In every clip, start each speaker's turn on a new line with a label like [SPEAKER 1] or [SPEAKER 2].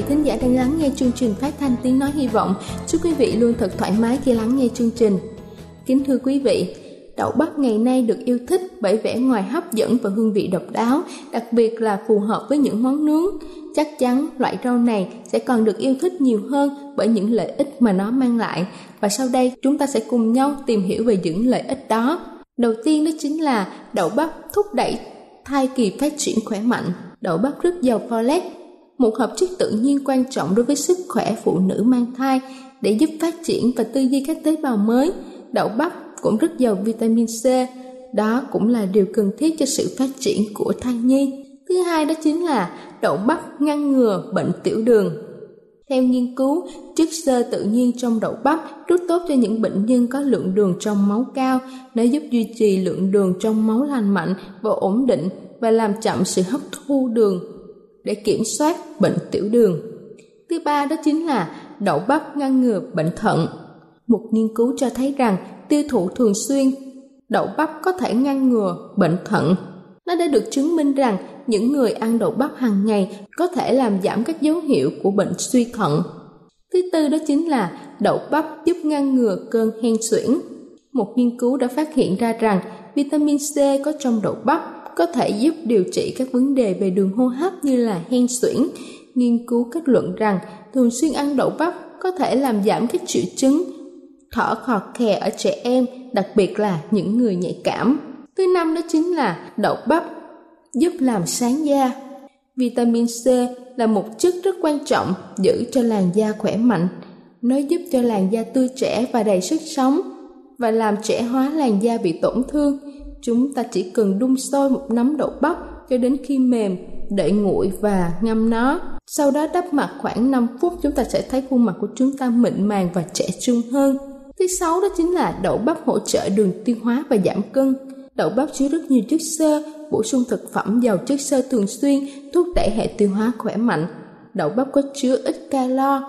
[SPEAKER 1] Vị thính giả đang lắng nghe chương trình phát thanh tiếng nói hy vọng. Chúc quý vị luôn thật thoải mái khi lắng nghe chương trình. Kính thưa quý vị, đậu bắp ngày nay được yêu thích bởi vẻ ngoài hấp dẫn và hương vị độc đáo, đặc biệt là phù hợp với những món nướng. Chắc chắn loại rau này sẽ còn được yêu thích nhiều hơn bởi những lợi ích mà nó mang lại. Và sau đây chúng ta sẽ cùng nhau tìm hiểu về những lợi ích đó. Đầu tiên đó chính là đậu bắp thúc đẩy thai kỳ phát triển khỏe mạnh. Đậu bắp rất giàu folate một hợp chất tự nhiên quan trọng đối với sức khỏe phụ nữ mang thai để giúp phát triển và tư duy các tế bào mới. Đậu bắp cũng rất giàu vitamin C, đó cũng là điều cần thiết cho sự phát triển của thai nhi. Thứ hai đó chính là đậu bắp ngăn ngừa bệnh tiểu đường. Theo nghiên cứu, chất xơ tự nhiên trong đậu bắp rất tốt cho những bệnh nhân có lượng đường trong máu cao. Nó giúp duy trì lượng đường trong máu lành mạnh và ổn định và làm chậm sự hấp thu đường để kiểm soát bệnh tiểu đường. Thứ ba đó chính là đậu bắp ngăn ngừa bệnh thận. Một nghiên cứu cho thấy rằng tiêu thụ thường xuyên, đậu bắp có thể ngăn ngừa bệnh thận. Nó đã được chứng minh rằng những người ăn đậu bắp hàng ngày có thể làm giảm các dấu hiệu của bệnh suy thận. Thứ tư đó chính là đậu bắp giúp ngăn ngừa cơn hen suyễn. Một nghiên cứu đã phát hiện ra rằng vitamin C có trong đậu bắp có thể giúp điều trị các vấn đề về đường hô hấp như là hen suyễn. Nghiên cứu kết luận rằng thường xuyên ăn đậu bắp có thể làm giảm các triệu chứng thở khò khè ở trẻ em, đặc biệt là những người nhạy cảm. Thứ năm đó chính là đậu bắp giúp làm sáng da. Vitamin C là một chất rất quan trọng giữ cho làn da khỏe mạnh. Nó giúp cho làn da tươi trẻ và đầy sức sống và làm trẻ hóa làn da bị tổn thương chúng ta chỉ cần đun sôi một nắm đậu bắp cho đến khi mềm, để nguội và ngâm nó. Sau đó đắp mặt khoảng 5 phút chúng ta sẽ thấy khuôn mặt của chúng ta mịn màng và trẻ trung hơn. Thứ sáu đó chính là đậu bắp hỗ trợ đường tiêu hóa và giảm cân. Đậu bắp chứa rất nhiều chất xơ, bổ sung thực phẩm giàu chất xơ thường xuyên, thúc đẩy hệ tiêu hóa khỏe mạnh. Đậu bắp có chứa ít calo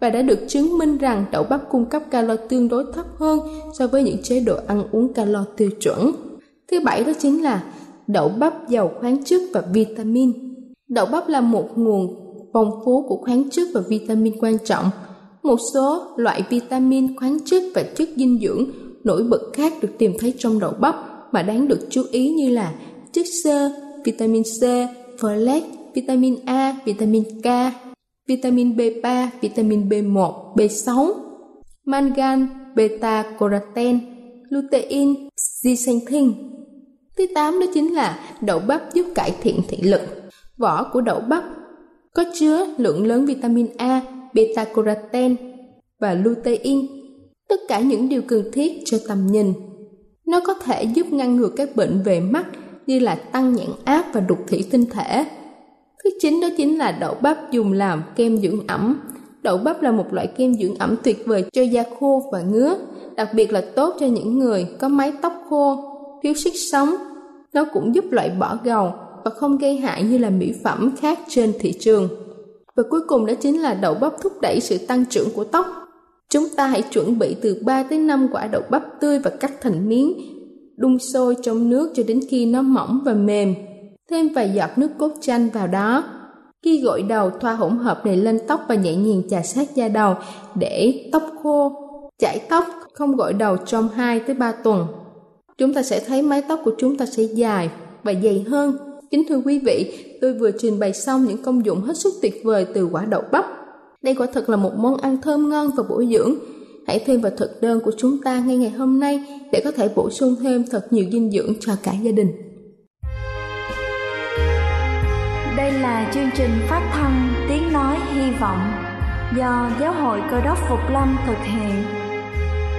[SPEAKER 1] và đã được chứng minh rằng đậu bắp cung cấp calo tương đối thấp hơn so với những chế độ ăn uống calo tiêu chuẩn. Thứ bảy đó chính là đậu bắp giàu khoáng chất và vitamin. Đậu bắp là một nguồn phong phú của khoáng chất và vitamin quan trọng. Một số loại vitamin, khoáng chất và chất dinh dưỡng nổi bật khác được tìm thấy trong đậu bắp mà đáng được chú ý như là chất xơ, vitamin C, folate, vitamin A, vitamin K, vitamin B3, vitamin B1, B6, mangan, beta-carotene, lutein, zeaxanthin, Thứ tám đó chính là đậu bắp giúp cải thiện thị lực. Vỏ của đậu bắp có chứa lượng lớn vitamin A, beta-carotene và lutein, tất cả những điều cần thiết cho tầm nhìn. Nó có thể giúp ngăn ngừa các bệnh về mắt như là tăng nhãn áp và đục thủy tinh thể. Thứ chín đó chính là đậu bắp dùng làm kem dưỡng ẩm. Đậu bắp là một loại kem dưỡng ẩm tuyệt vời cho da khô và ngứa, đặc biệt là tốt cho những người có mái tóc khô, thiếu sức sống. Nó cũng giúp loại bỏ gầu và không gây hại như là mỹ phẩm khác trên thị trường. Và cuối cùng đó chính là đậu bắp thúc đẩy sự tăng trưởng của tóc. Chúng ta hãy chuẩn bị từ 3 tới 5 quả đậu bắp tươi và cắt thành miếng, đun sôi trong nước cho đến khi nó mỏng và mềm. Thêm vài giọt nước cốt chanh vào đó. Khi gội đầu, thoa hỗn hợp này lên tóc và nhẹ nhàng chà sát da đầu để tóc khô. Chải tóc, không gội đầu trong 2 tới 3 tuần. Chúng ta sẽ thấy mái tóc của chúng ta sẽ dài và dày hơn. Kính thưa quý vị, tôi vừa trình bày xong những công dụng hết sức tuyệt vời từ quả đậu bắp. Đây quả thật là một món ăn thơm ngon và bổ dưỡng. Hãy thêm vào thực đơn của chúng ta ngay ngày hôm nay để có thể bổ sung thêm thật nhiều dinh dưỡng cho cả gia đình.
[SPEAKER 2] Đây là chương trình phát thanh Tiếng Nói Hy Vọng do Giáo hội Cơ đốc Phục Lâm thực hiện.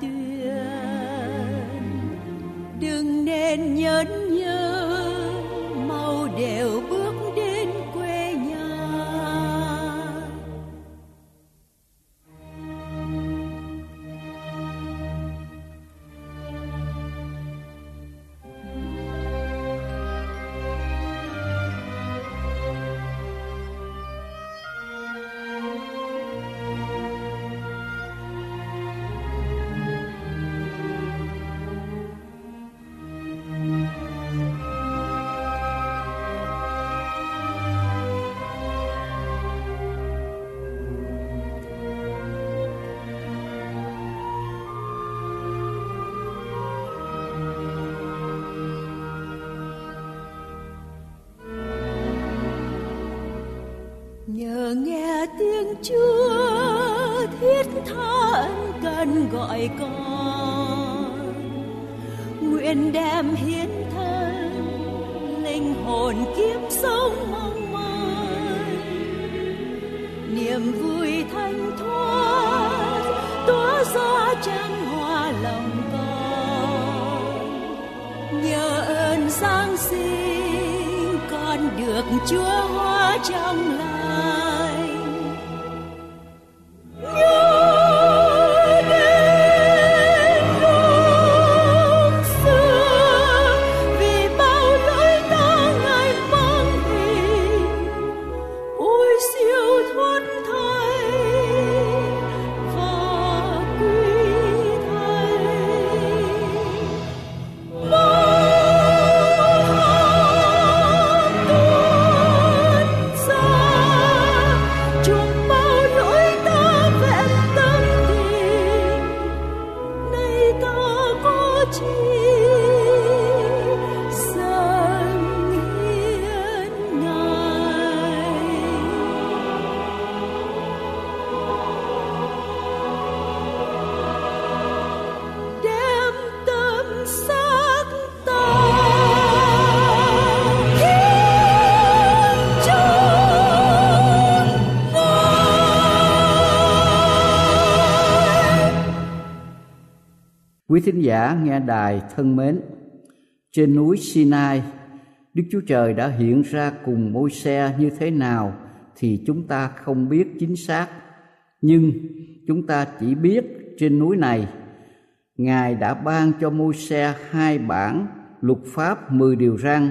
[SPEAKER 2] Tuyên.
[SPEAKER 3] Đừng nên nhớ nhớ mau đều
[SPEAKER 2] nhờ nghe tiếng chúa thiết tha ân cần gọi con. Nguyện đem hiến thân, linh hồn kiếp sống mong mỏi. Niềm vui thanh thoát, tỏa ra chân hoa lòng con. Nhờ ơn giáng sinh, con được chúa hóa trong lòng.
[SPEAKER 4] Thính giả nghe đài thân mến, trên núi Sinai, Đức Chúa Trời đã hiện ra cùng môi xe như thế nào thì chúng ta không biết chính xác. Nhưng chúng ta chỉ biết trên núi này, Ngài đã ban cho môi xe hai bản luật pháp mười điều răn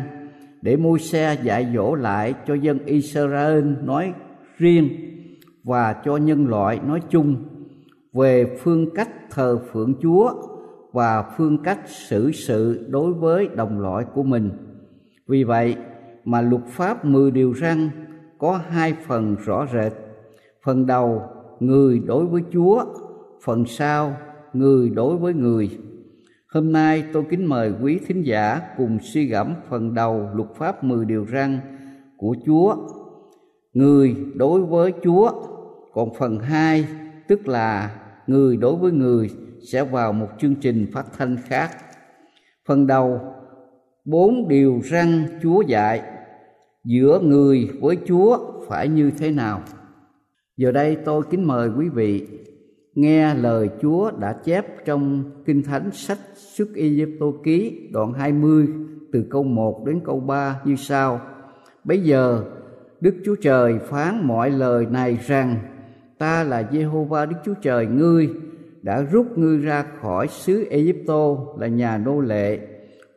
[SPEAKER 4] để môi xe dạy dỗ lại cho dân Israel nói riêng và cho nhân loại nói chung về phương cách thờ phượng Chúa và phương cách xử sự đối với đồng loại của mình. Vì vậy mà luật pháp mười điều răn có hai phần rõ rệt. Phần đầu người đối với Chúa, phần sau người đối với người. Hôm nay tôi kính mời quý thính giả cùng suy gẫm phần đầu luật pháp mười điều răn của Chúa. Người đối với Chúa, còn phần hai tức là người đối với người sẽ vào một chương trình phát thanh khác. Phần đầu, bốn điều răn Chúa dạy, giữa người với Chúa phải như thế nào. Giờ đây tôi kính mời quý vị nghe lời Chúa đã chép trong Kinh Thánh sách Sức Ai-cập ký, đoạn 20 từ câu 1 đến câu 3 như sau. Bây giờ, Đức Chúa Trời phán mọi lời này rằng, ta là Jehovah Đức Chúa Trời ngươi đã rút ngươi ra khỏi xứ Egypto là nhà nô lệ.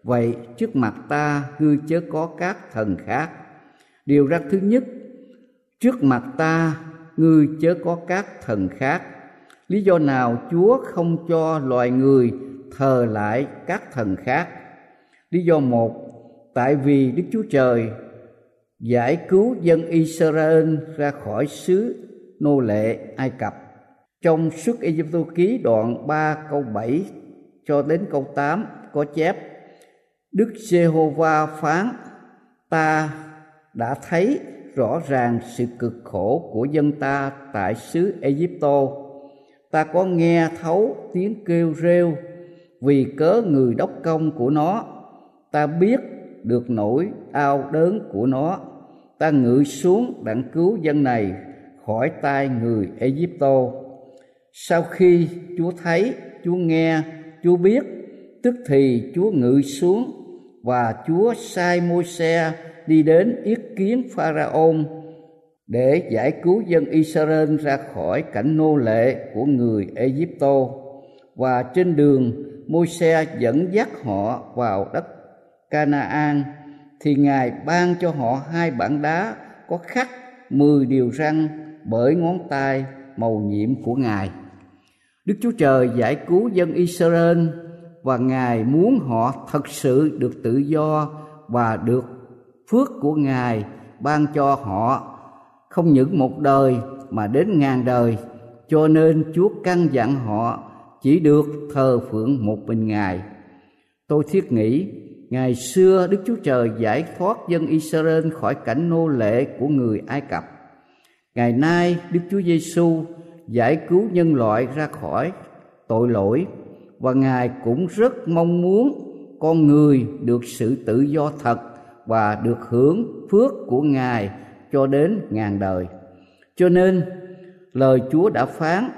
[SPEAKER 4] Vậy trước mặt ta ngươi chớ có các thần khác. Điều răn thứ nhất, trước mặt ta ngươi chớ có các thần khác. Lý do nào chúa không cho loài người thờ lại các thần khác? Lý do một, tại vì đức chúa trời giải cứu dân israel ra khỏi xứ nô lệ ai cập trong suốt Egypto ký đoạn 3 câu 7 cho đến câu 8 có chép, Đức Giê-hô-va phán, ta đã thấy rõ ràng sự cực khổ của dân ta tại xứ Egypto ta có nghe thấu tiếng kêu rêu vì cớ người đốc công của nó. Ta biết được nỗi ao đớn của nó. Ta ngự xuống đặng cứu dân này khỏi tay người Egypto sau khi chúa thấy, chúa nghe, chúa biết, tức thì chúa ngự xuống và chúa sai môi xe đi đến yết kiến pharaon để giải cứu dân israel ra khỏi cảnh nô lệ của người egypto. Và trên đường môi xe dẫn dắt họ vào đất canaan, thì ngài ban cho họ hai bản đá có khắc mười điều răn bởi ngón tay màu nhiệm của ngài. Đức Chúa Trời giải cứu dân Israel và Ngài muốn họ thật sự được tự do và được phước của Ngài ban cho họ không những một đời mà đến ngàn đời cho nên Chúa căn dặn họ chỉ được thờ phượng một mình Ngài. Tôi thiết nghĩ ngày xưa Đức Chúa Trời giải thoát dân Israel khỏi cảnh nô lệ của người Ai Cập. ngày nay đức chúa giêsu giải cứu nhân loại ra khỏi tội lỗi. Và ngài cũng rất mong muốn con người được sự tự do thật và được hưởng phước của ngài cho đến ngàn đời. Cho nên, lời chúa đã phán,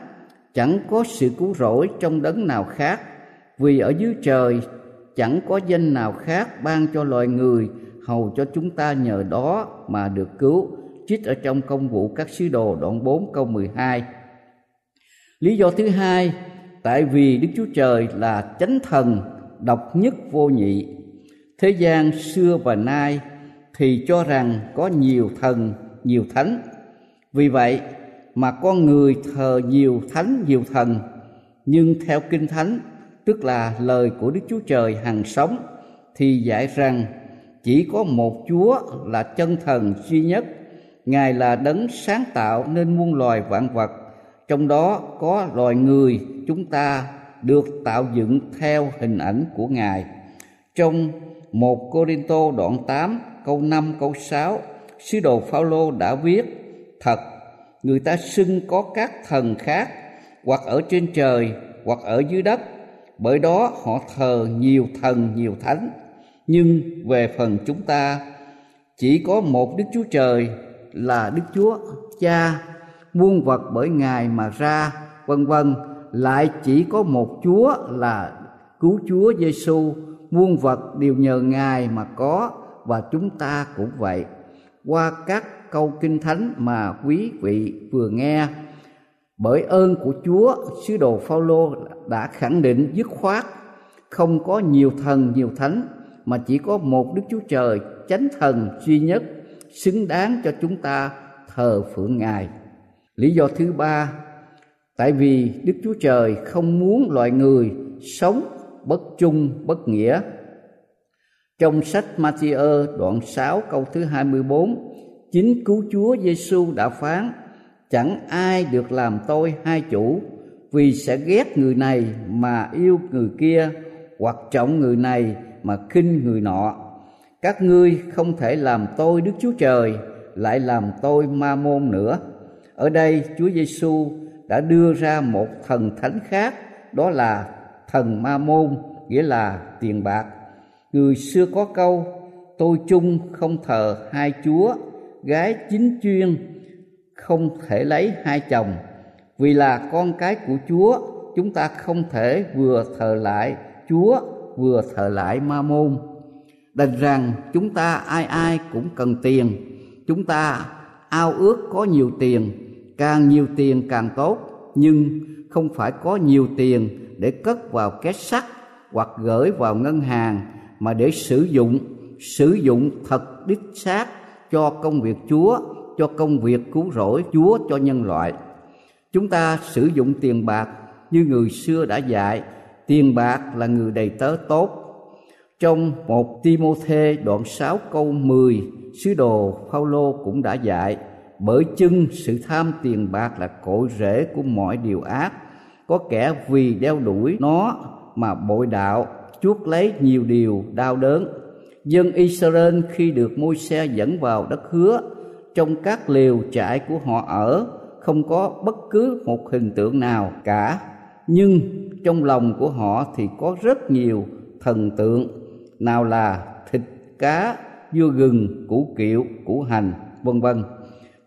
[SPEAKER 4] chẳng có sự cứu rỗi trong đấng nào khác, vì ở dưới trời chẳng có danh nào khác ban cho loài người hầu cho chúng ta nhờ đó mà được cứu. Trích ở trong công vụ các sứ đồ đoạn 4 câu 12 lý do thứ hai, tại vì đức chúa trời là chánh thần độc nhất vô nhị. Thế gian xưa và nay thì cho rằng có nhiều thần, nhiều thánh. Vì vậy mà con người thờ nhiều thánh, nhiều thần. Nhưng theo kinh thánh, tức là lời của đức chúa trời hằng sống, thì dạy rằng chỉ có một chúa là chân thần duy nhất. Ngài là đấng sáng tạo nên muôn loài vạn vật trong đó có loài người chúng ta được tạo dựng theo hình ảnh của ngài. Trong một Corinto đoạn 8 câu 5 câu 6 sứ đồ Phaolô đã viết, thật, người ta xưng có các thần khác, hoặc ở trên trời, hoặc ở dưới đất. Bởi đó họ thờ nhiều thần, nhiều thánh. Nhưng về phần chúng ta, chỉ có một đức chúa trời là đức chúa cha muôn vật bởi ngài mà ra vân vân. Lại chỉ có một chúa là cứu chúa giêsu muôn vật đều nhờ ngài mà có và chúng ta cũng vậy. Qua các câu kinh thánh mà quý vị vừa nghe bởi ơn của Chúa, sứ đồ Phaolô đã khẳng định dứt khoát không có nhiều thần nhiều thánh mà chỉ có một Đức Chúa Trời chánh thần duy nhất xứng đáng cho chúng ta thờ phượng Ngài. Lý do thứ ba, tại vì Đức Chúa Trời không muốn loài người sống bất trung bất nghĩa. Trong sách Matthew đoạn 6 câu thứ 24, chính cứu Chúa Giêsu đã phán chẳng ai được làm tôi hai chủ vì sẽ ghét người này mà yêu người kia hoặc trọng người này mà khinh người nọ các ngươi không thể làm tôi đức chúa trời lại làm tôi ma môn nữa ở đây chúa giêsu đã đưa ra một thần thánh khác, đó là thần ma môn nghĩa là tiền bạc. Người xưa có câu, tôi chung không thờ hai chúa, gái chính chuyên không thể lấy hai chồng. Vì là con cái của chúa, chúng ta không thể vừa thờ lại chúa, vừa thờ lại ma môn đành rằng chúng ta ai ai cũng cần tiền, chúng ta ao ước có nhiều tiền càng nhiều tiền càng tốt nhưng không phải có nhiều tiền để cất vào két sắt hoặc gửi vào ngân hàng mà để sử dụng sử dụng thật đích xác cho công việc chúa cho công việc cứu rỗi Chúa cho nhân loại. Chúng ta sử dụng tiền bạc như người xưa đã dạy, tiền bạc là người đầy tớ tốt. Trong một Timôthê đoạn 6 câu 10, sứ đồ Phaolô cũng đã dạy, bởi chưng sự tham tiền bạc là cội rễ của mọi điều ác. Có kẻ vì đeo đuổi nó mà bội đạo, chuốc lấy nhiều điều đau đớn. Dân Israel khi được môi xe dẫn vào đất hứa trong các liều trại của họ ở không có bất cứ một hình tượng nào cả nhưng trong lòng của họ thì có rất nhiều thần tượng nào là thịt cá dưa gừng củ kiệu củ hành vân vân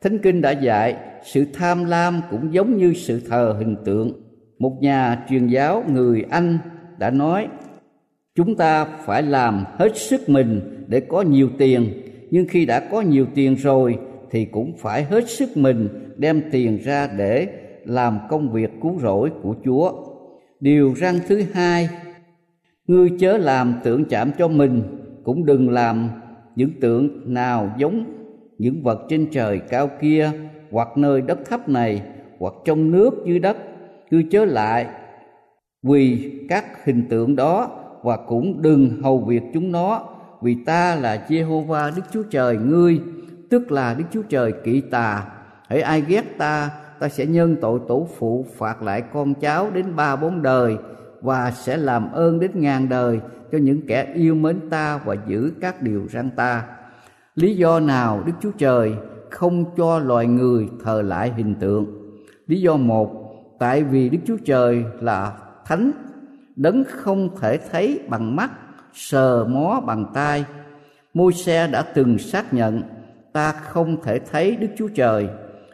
[SPEAKER 4] thánh kinh đã dạy sự tham lam cũng giống như sự thờ hình tượng một nhà truyền giáo người anh đã nói chúng ta phải làm hết sức mình để có nhiều tiền nhưng khi đã có nhiều tiền rồi thì cũng phải hết sức mình đem tiền ra để làm công việc cứu rỗi của Chúa. Điều răn thứ hai, ngươi chớ làm tượng chạm cho mình, cũng đừng làm những tượng nào giống những vật trên trời cao kia hoặc nơi đất thấp này hoặc trong nước dưới đất cứ chớ lại vì các hình tượng đó và cũng đừng hầu việc chúng nó vì ta là Jehovah Đức Chúa Trời ngươi tức là Đức Chúa Trời kỵ tà. Hãy ai ghét ta, ta sẽ nhân tội tổ phụ phạt lại con cháu đến ba bốn đời và sẽ làm ơn đến ngàn đời cho những kẻ yêu mến ta và giữ các điều răn ta. Lý do nào Đức Chúa Trời không cho loài người thờ lại hình tượng. Lý do một, tại vì Đức Chúa Trời là thánh, đấng không thể thấy bằng mắt, sờ mó bằng tay. Môi xe đã từng xác nhận ta không thể thấy Đức Chúa Trời.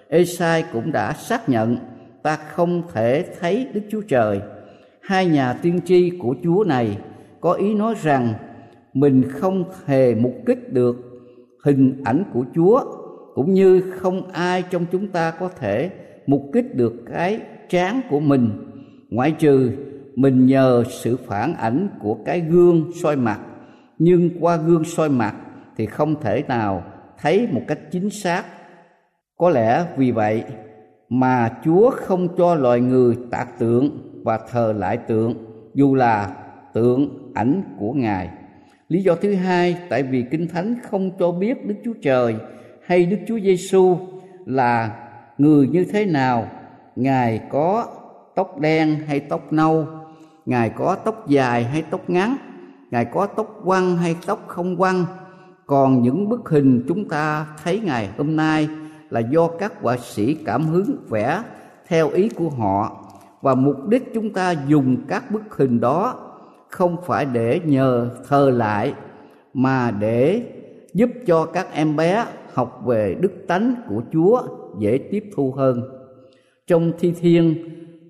[SPEAKER 4] Esai cũng đã xác nhận ta không thể thấy Đức Chúa Trời. Hai nhà tiên tri của Chúa này có ý nói rằng mình không hề mục kích được hình ảnh của Chúa, cũng như không ai trong chúng ta có thể mục kích được cái trán của mình. Ngoại trừ mình nhờ sự phản ảnh của cái gương soi mặt, nhưng qua gương soi mặt thì không thể nào thấy một cách chính xác. Có lẽ vì vậy mà chúa không cho loài người tạc tượng và thờ lại tượng, dù là tượng ảnh của ngài lý do thứ hai, tại vì kinh thánh không cho biết đức chúa trời hay đức chúa giêsu là người như thế nào. Ngài có tóc đen hay tóc nâu, ngài có tóc dài hay tóc ngắn, ngài có tóc quăng hay tóc không quăng còn những bức hình chúng ta thấy ngày hôm nay là do các họa sĩ cảm hứng vẽ theo ý của họ. Và mục đích chúng ta dùng các bức hình đó không phải để nhờ thờ lại mà để giúp cho các em bé học về đức tánh của Chúa dễ tiếp thu hơn. Trong Thi Thiên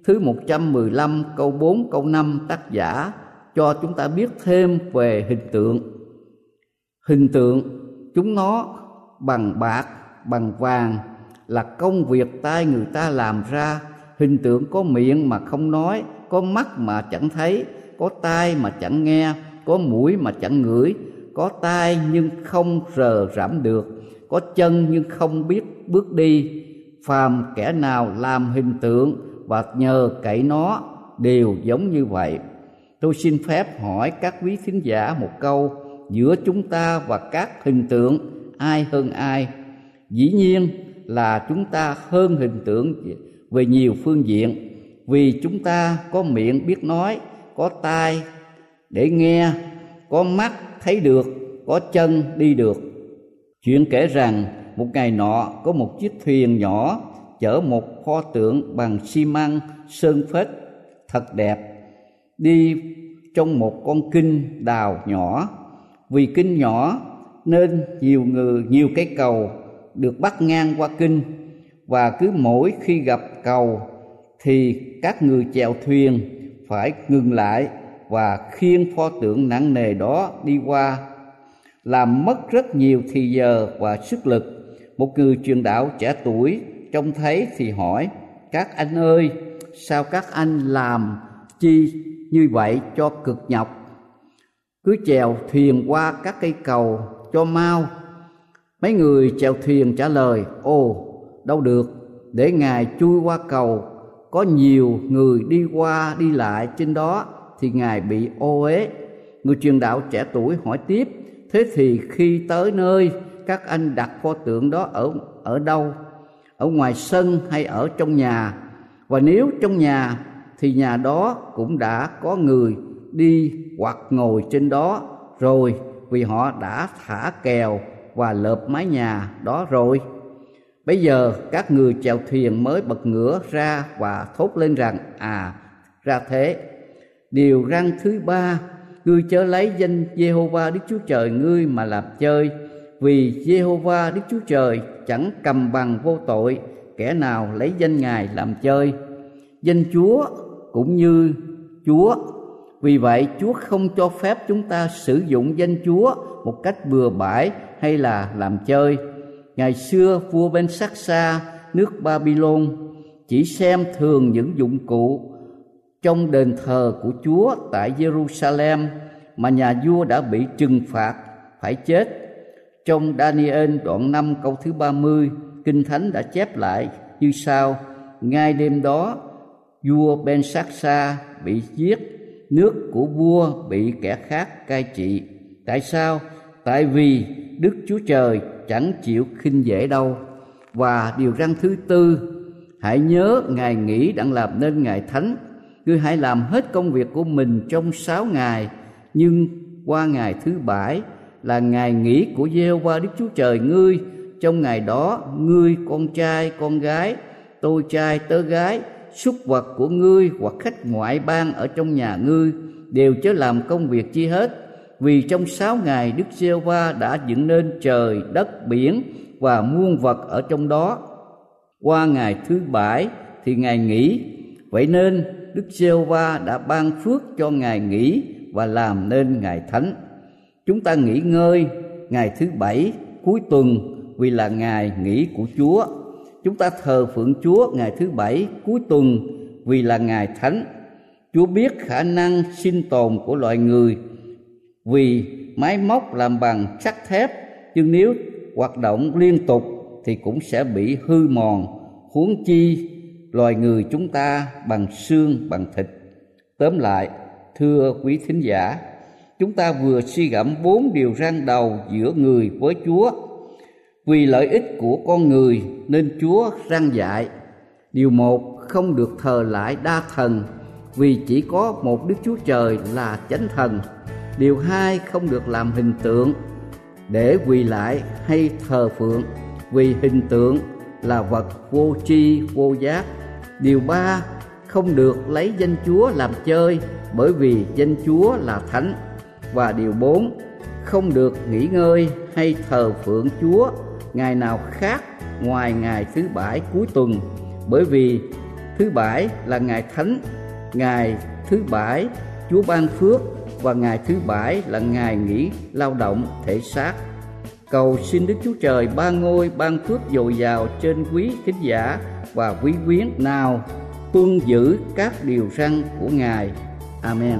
[SPEAKER 4] thứ 115 câu 4 câu 5 tác giả cho chúng ta biết thêm về hình tượng. Hình tượng chúng nó bằng bạc, bằng vàng là công việc tay người ta làm ra. Hình tượng có miệng mà không nói, có mắt mà chẳng thấy, có tai mà chẳng nghe, có mũi mà chẳng ngửi, có tai nhưng không rờ rảm được, có chân nhưng không biết bước đi. Phàm kẻ nào làm hình tượng và nhờ cậy nó đều giống như vậy. Tôi xin phép hỏi các quý thính giả một câu giữa chúng ta và các hình tượng ai hơn ai? Dĩ nhiên là chúng ta hơn hình tượng về nhiều phương diện vì chúng ta có miệng biết nói có tai, để nghe, có mắt thấy được, có chân đi được. Chuyện kể rằng, một ngày nọ, có một chiếc thuyền nhỏ chở một pho tượng bằng xi măng sơn phết thật đẹp, đi trong một con kinh đào nhỏ. Vì kinh nhỏ nên nhiều người, nhiều cái cầu được bắt ngang qua kinh, và cứ mỗi khi gặp cầu thì các người chèo thuyền phải ngừng lại và khiêng pho tượng nặng nề đó đi qua. Làm mất rất nhiều thì giờ và sức lực. Một người truyền đạo trẻ tuổi, trông thấy thì hỏi, các anh ơi, sao các anh làm chi như vậy cho cực nhọc? Cứ chèo thuyền qua các cây cầu cho mau. Mấy người chèo thuyền trả lời, ồ, đâu được, để ngài chui qua cầu có nhiều người đi qua, đi lại trên đó thì ngài bị ô uế. Người truyền đạo trẻ tuổi hỏi tiếp, thế thì khi tới nơi, các anh đặt pho tượng đó ở ở đâu? Ở ngoài sân hay ở trong nhà? Và nếu trong nhà thì nhà đó cũng đã có người đi hoặc ngồi trên đó rồi, vì họ đã thả kèo và lợp mái nhà đó rồi bây giờ các người chèo thuyền mới bật ngửa ra và thốt lên rằng à ra thế điều răng thứ ba, ngươi chớ lấy danh Jehovah Đức Chúa Trời ngươi mà làm chơi, vì Jehovah Đức Chúa Trời chẳng cầm bằng vô tội, kẻ nào lấy danh Ngài làm chơi danh Chúa cũng như Chúa. Vì vậy Chúa không cho phép chúng ta sử dụng danh Chúa một cách bừa bãi hay là làm chơi. Ngày xưa vua bên sắc xa nước Babylon chỉ xem thường những dụng cụ trong đền thờ của Chúa tại Jerusalem mà nhà vua đã bị trừng phạt phải chết. Trong Daniel đoạn 5 câu thứ 30, Kinh Thánh đã chép lại như sau: Ngay đêm đó vua Ben Saksa bị giết, nước của vua bị kẻ khác cai trị. Tại sao? Tại vì Đức Chúa Trời chẳng chịu khinh dễ đâu. Và điều răn thứ tư, hãy nhớ ngày nghỉ đặng làm nên ngày thánh. Ngươi hãy làm hết công việc của mình trong sáu ngày, nhưng qua ngày thứ bảy là ngày nghỉ của giê qua Đức Chúa Trời ngươi, trong ngày đó ngươi con trai con gái tôi trai tớ gái súc vật của ngươi hoặc khách ngoại bang ở trong nhà ngươi đều chớ làm công việc chi hết vì trong sáu ngày Đức giê va đã dựng nên trời, đất, biển và muôn vật ở trong đó. Qua ngày thứ bảy thì ngày nghỉ, vậy nên Đức giê va đã ban phước cho ngày nghỉ và làm nên ngày thánh. Chúng ta nghỉ ngơi ngày thứ bảy cuối tuần vì là ngày nghỉ của Chúa. Chúng ta thờ phượng Chúa ngày thứ bảy cuối tuần vì là ngày thánh. Chúa biết khả năng sinh tồn của loài người vì máy móc làm bằng sắt thép, nhưng nếu hoạt động liên tục thì cũng sẽ bị hư mòn, huống chi loài người chúng ta bằng xương, bằng thịt. Tóm lại, thưa quý thính giả, chúng ta vừa suy gẫm bốn điều răn đầu giữa người với chúa. Vì lợi ích của con người nên chúa răn dạy. Điều một, không được thờ lại đa thần, vì chỉ có một đức chúa trời là chánh thần điều hai, không được làm hình tượng để quỳ lại hay thờ phượng. Vì hình tượng là vật vô tri, vô giác. Điều ba, không được lấy danh chúa làm chơi bởi vì danh chúa là thánh. Và điều bốn, không được nghỉ ngơi hay thờ phượng chúa ngày nào khác ngoài ngày thứ bảy cuối tuần. Bởi vì thứ bảy là ngày thánh, ngày thứ bảy chúa ban phước và ngày thứ bảy là ngày nghỉ lao động thể xác. Cầu xin đức chúa trời ban ngôi ban phước dồi dào trên quý thính giả và quý quyến nào tuân giữ các điều răn của ngài. Amen.